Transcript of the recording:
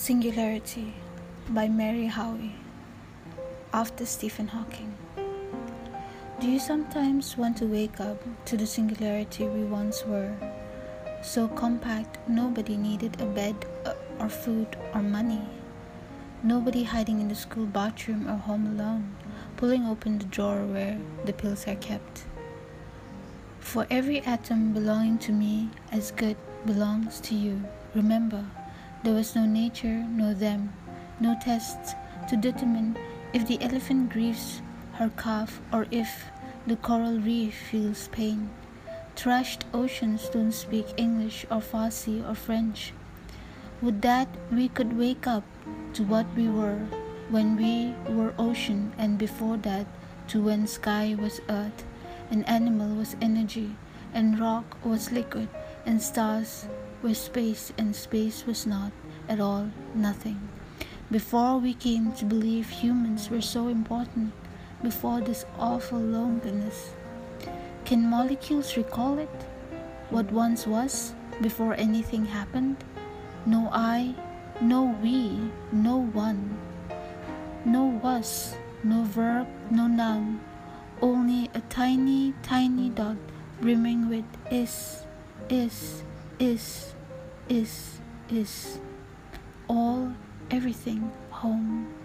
Singularity by Marie Howe after Stephen Hawking. Do you sometimes want to wake up to the singularity we once were? So compact, nobody needed a bed uh, or food or money. Nobody hiding in the school bathroom or home alone, pulling open the drawer where the pills are kept. For every atom belonging to me as good belongs to you. Remember, there was no nature, no them, no tests to determine if the elephant grieves her calf or if the coral reef feels pain. Trashed oceans don't speak English or Farsi or French. Would that we could wake up to what we were when we were ocean and before that to when sky was earth and animal was energy and rock was liquid and stars where space and space was not at all nothing. Before we came to believe humans were so important, before this awful loneliness. Can molecules recall it? What once was before anything happened? No I, no we, no one. No was, no verb, no noun. Only a tiny, tiny dot brimming with is, is, is, is, is. All, everything, home.